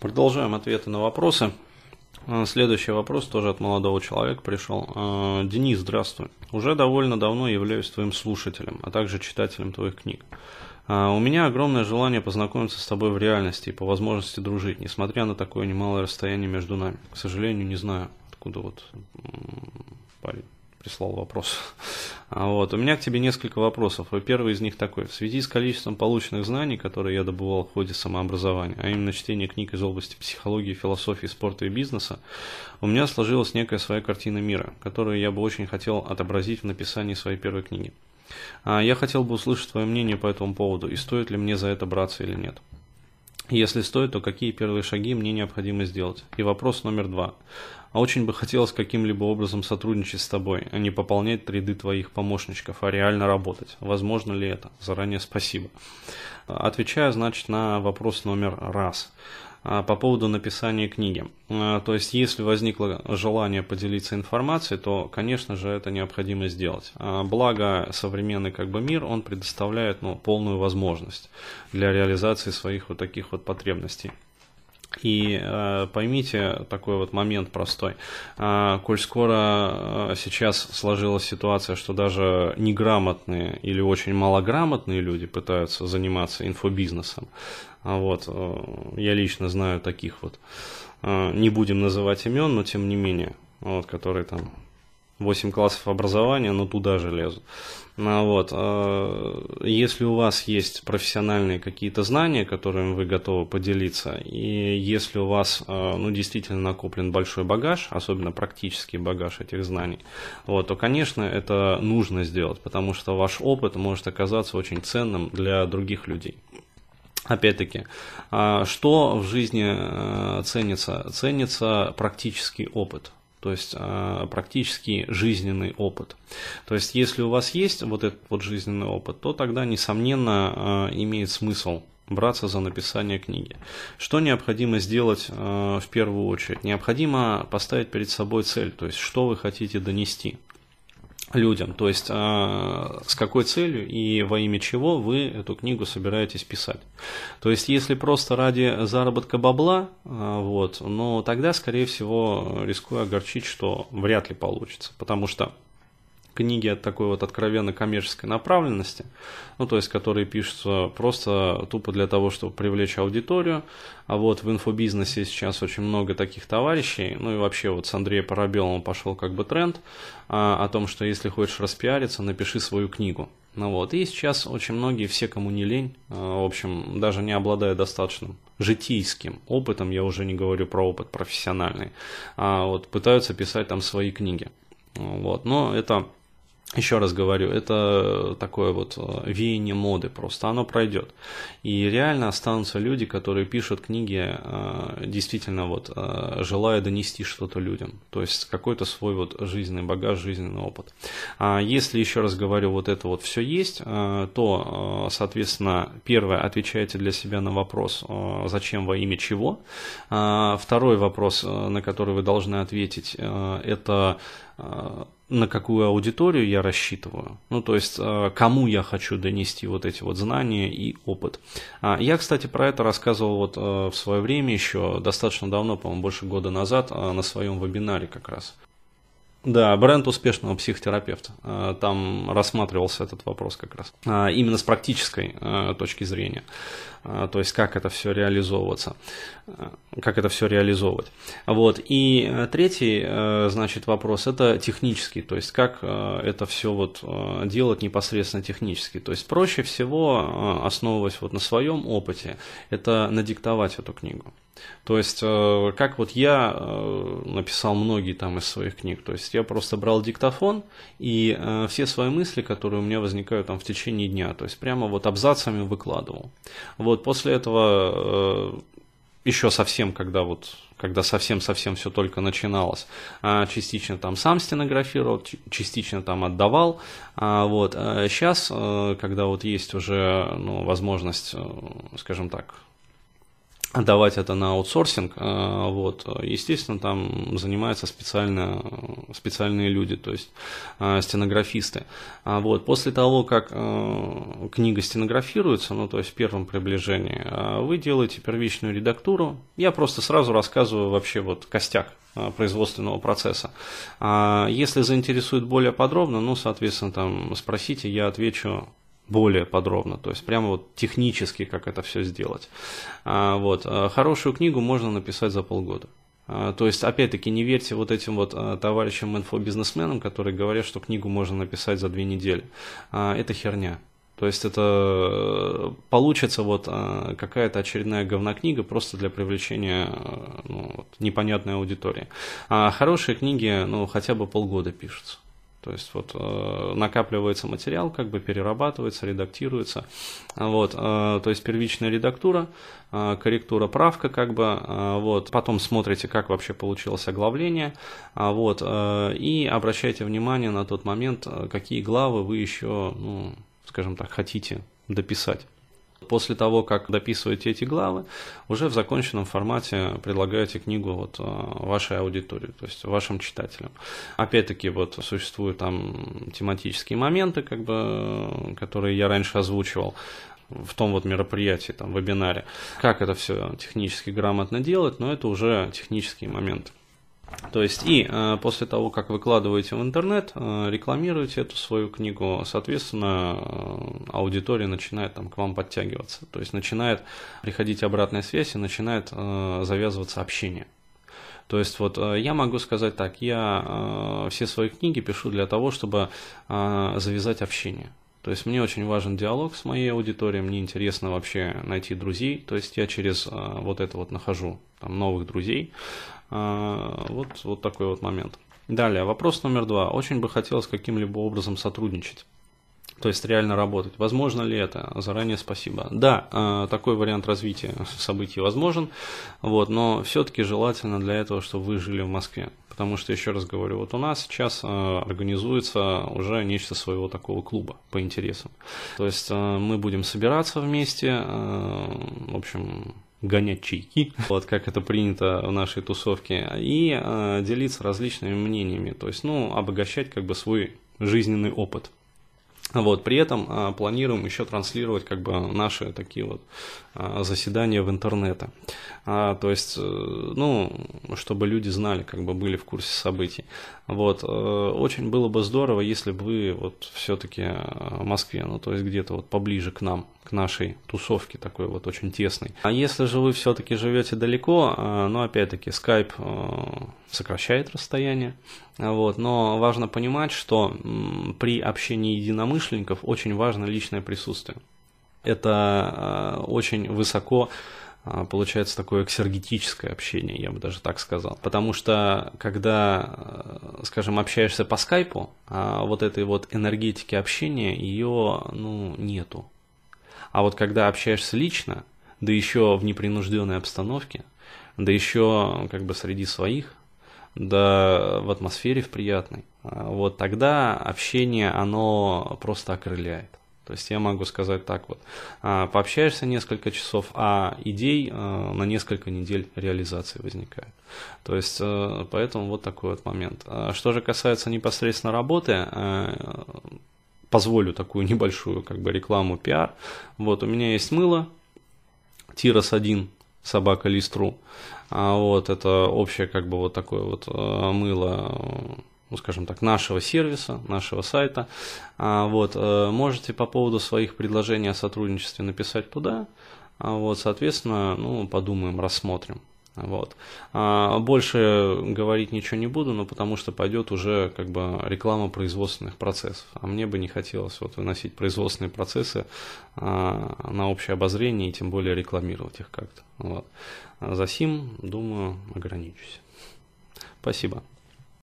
Продолжаем ответы на вопросы. А, следующий вопрос тоже от молодого человека пришел. А, Денис, здравствуй. Уже довольно давно являюсь твоим слушателем, а также читателем твоих книг. А, у меня огромное желание познакомиться с тобой в реальности и по возможности дружить, несмотря на такое немалое расстояние между нами. К сожалению, не знаю, откуда вот парень прислал вопрос. А вот, у меня к тебе несколько вопросов. Первый из них такой. В связи с количеством полученных знаний, которые я добывал в ходе самообразования, а именно чтение книг из области психологии, философии, спорта и бизнеса, у меня сложилась некая своя картина мира, которую я бы очень хотел отобразить в написании своей первой книги. А я хотел бы услышать твое мнение по этому поводу, и стоит ли мне за это браться или нет. Если стоит, то какие первые шаги мне необходимо сделать? И вопрос номер два. А очень бы хотелось каким-либо образом сотрудничать с тобой, а не пополнять ряды твоих помощничков, а реально работать. Возможно ли это? Заранее спасибо. Отвечаю, значит, на вопрос номер раз по поводу написания книги. А, то есть, если возникло желание поделиться информацией, то, конечно же, это необходимо сделать. А, благо, современный как бы мир, он предоставляет ну, полную возможность для реализации своих вот таких вот потребностей. И э, поймите такой вот момент простой. Э, коль скоро э, сейчас сложилась ситуация, что даже неграмотные или очень малограмотные люди пытаются заниматься инфобизнесом, а вот, э, я лично знаю таких вот, э, не будем называть имен, но тем не менее, вот, которые там 8 классов образования, но туда же лезут. Ну, вот. Э, если у вас есть профессиональные какие-то знания, которыми вы готовы поделиться, и если у вас э, ну, действительно накоплен большой багаж, особенно практический багаж этих знаний, вот, то, конечно, это нужно сделать, потому что ваш опыт может оказаться очень ценным для других людей. Опять-таки, э, что в жизни ценится? Ценится практический опыт то есть а, практически жизненный опыт. То есть если у вас есть вот этот вот жизненный опыт, то тогда, несомненно, а, имеет смысл браться за написание книги. Что необходимо сделать а, в первую очередь? Необходимо поставить перед собой цель, то есть что вы хотите донести людям, то есть э, с какой целью и во имя чего вы эту книгу собираетесь писать. То есть если просто ради заработка бабла, э, вот, но тогда, скорее всего, рискую огорчить, что вряд ли получится, потому что книги от такой вот откровенно коммерческой направленности, ну, то есть, которые пишутся просто тупо для того, чтобы привлечь аудиторию, а вот в инфобизнесе сейчас очень много таких товарищей, ну и вообще вот с Андреем Парабелом пошел как бы тренд а, о том, что если хочешь распиариться, напиши свою книгу. Ну вот, и сейчас очень многие, все, кому не лень, а, в общем, даже не обладая достаточным житейским опытом, я уже не говорю про опыт профессиональный, а вот пытаются писать там свои книги. Вот, но это еще раз говорю, это такое вот э, веяние моды просто, оно пройдет. И реально останутся люди, которые пишут книги, э, действительно вот, э, желая донести что-то людям. То есть какой-то свой вот жизненный багаж, жизненный опыт. А если, еще раз говорю, вот это вот все есть, то, соответственно, первое, отвечайте для себя на вопрос, зачем, во имя чего. А второй вопрос, на который вы должны ответить, это на какую аудиторию я рассчитываю, ну то есть э, кому я хочу донести вот эти вот знания и опыт. А, я, кстати, про это рассказывал вот э, в свое время еще, достаточно давно, по-моему, больше года назад, на своем вебинаре как раз. Да, бренд успешного психотерапевта. Там рассматривался этот вопрос как раз. Именно с практической точки зрения. То есть как это все реализовываться, как это все реализовывать. Вот. И э, третий, э, значит, вопрос – это технический, то есть как э, это все вот делать непосредственно технически. То есть проще всего, основываясь вот на своем опыте, это надиктовать эту книгу. То есть, как вот я написал многие там из своих книг, то есть я просто брал диктофон и все свои мысли, которые у меня возникают там в течение дня, то есть прямо вот абзацами выкладывал. Вот после этого э, еще совсем, когда вот когда совсем-совсем все только начиналось, частично там сам стенографировал, частично там отдавал, а, вот, сейчас, э, когда вот есть уже ну, возможность, э, скажем так, отдавать это на аутсорсинг, а, вот, естественно, там занимаются специально, специальные люди, то есть а, стенографисты. А вот, после того, как книга стенографируется, ну, то есть в первом приближении, вы делаете первичную редактуру. Я просто сразу рассказываю вообще вот костяк производственного процесса. Если заинтересует более подробно, ну, соответственно, там спросите, я отвечу более подробно, то есть прямо вот технически, как это все сделать. А, вот. А, хорошую книгу можно написать за полгода. А, то есть, опять-таки, не верьте вот этим вот товарищам инфобизнесменам, которые говорят, что книгу можно написать за две недели. Это херня. То есть это э, получится вот какая-то очередная говнокнига просто для привлечения ну, вот, непонятной аудитории. А хорошие книги, ну, хотя бы полгода пишутся. То есть вот э, накапливается материал, как бы перерабатывается, редактируется. Вот, э, то есть первичная редактура, э, корректура, правка, как бы. Э, вот, потом смотрите, как вообще получилось оглавление. Э, вот, э, и обращайте внимание на тот момент, э, какие главы вы еще, ну, скажем так, хотите дописать. После того, как дописываете эти главы, уже в законченном формате предлагаете книгу вот э, вашей аудитории, то есть вашим читателям. Опять-таки, вот существуют там тематические моменты, как бы, которые я раньше озвучивал в том вот мероприятии, там, вебинаре. Как это все технически грамотно делать, но это уже технические моменты. То есть и э, после того, как выкладываете в интернет, э, рекламируете эту свою книгу, соответственно, э, аудитория начинает там к вам подтягиваться. То есть начинает приходить обратная связь и начинает э, завязываться общение. То есть вот э, я могу сказать так, я э, все свои книги пишу для того, чтобы э, завязать общение. То есть мне очень важен диалог с моей аудиторией, мне интересно вообще найти друзей, то есть я через э, вот это вот нахожу там, новых друзей, а, вот, вот такой вот момент. Далее, вопрос номер два. Очень бы хотелось каким-либо образом сотрудничать. То есть реально работать. Возможно ли это? Заранее спасибо. Да, а, такой вариант развития событий возможен, вот, но все-таки желательно для этого, чтобы вы жили в Москве. Потому что, еще раз говорю, вот у нас сейчас а, организуется уже нечто своего такого клуба по интересам. То есть мы будем собираться вместе, в общем, гонять чайки, вот как это принято в нашей тусовке, и э, делиться различными мнениями, то есть, ну, обогащать как бы свой жизненный опыт. Вот, при этом а, планируем еще транслировать как бы наши такие вот а, заседания в интернете. А, то есть, э, ну, чтобы люди знали, как бы были в курсе событий. Вот, э, очень было бы здорово, если бы вы вот все-таки в Москве, ну, то есть где-то вот поближе к нам, к нашей тусовке такой вот очень тесной. А если же вы все-таки живете далеко, ну, опять-таки, Skype э, сокращает расстояние, вот, но важно понимать, что при общении единомышленников очень важно личное присутствие. Это очень высоко а, получается такое эксергетическое общение, я бы даже так сказал. Потому что, когда, э, скажем, общаешься по скайпу, а вот этой вот энергетики общения, ее, ну, нету. А вот когда общаешься лично, да еще в непринужденной обстановке, да еще как бы среди своих, да в атмосфере в приятной, а вот тогда общение, оно просто окрыляет. То есть я могу сказать так вот, а, пообщаешься несколько часов, а идей а, на несколько недель реализации возникает. То есть э, поэтому вот такой вот момент. Что же касается непосредственно работы, позволю такую небольшую как бы рекламу, пиар. Вот у меня есть мыло, Тирос 1, собака Листру. Вот это общее как бы вот такое вот мыло ну, скажем так, нашего сервиса, нашего сайта. А, вот, э, можете по поводу своих предложений о сотрудничестве написать туда. А, вот, соответственно, ну, подумаем, рассмотрим. Вот. А, больше говорить ничего не буду, но потому что пойдет уже как бы реклама производственных процессов. А мне бы не хотелось вот выносить производственные процессы а, на общее обозрение и тем более рекламировать их как-то. Вот. За сим, думаю, ограничусь. Спасибо.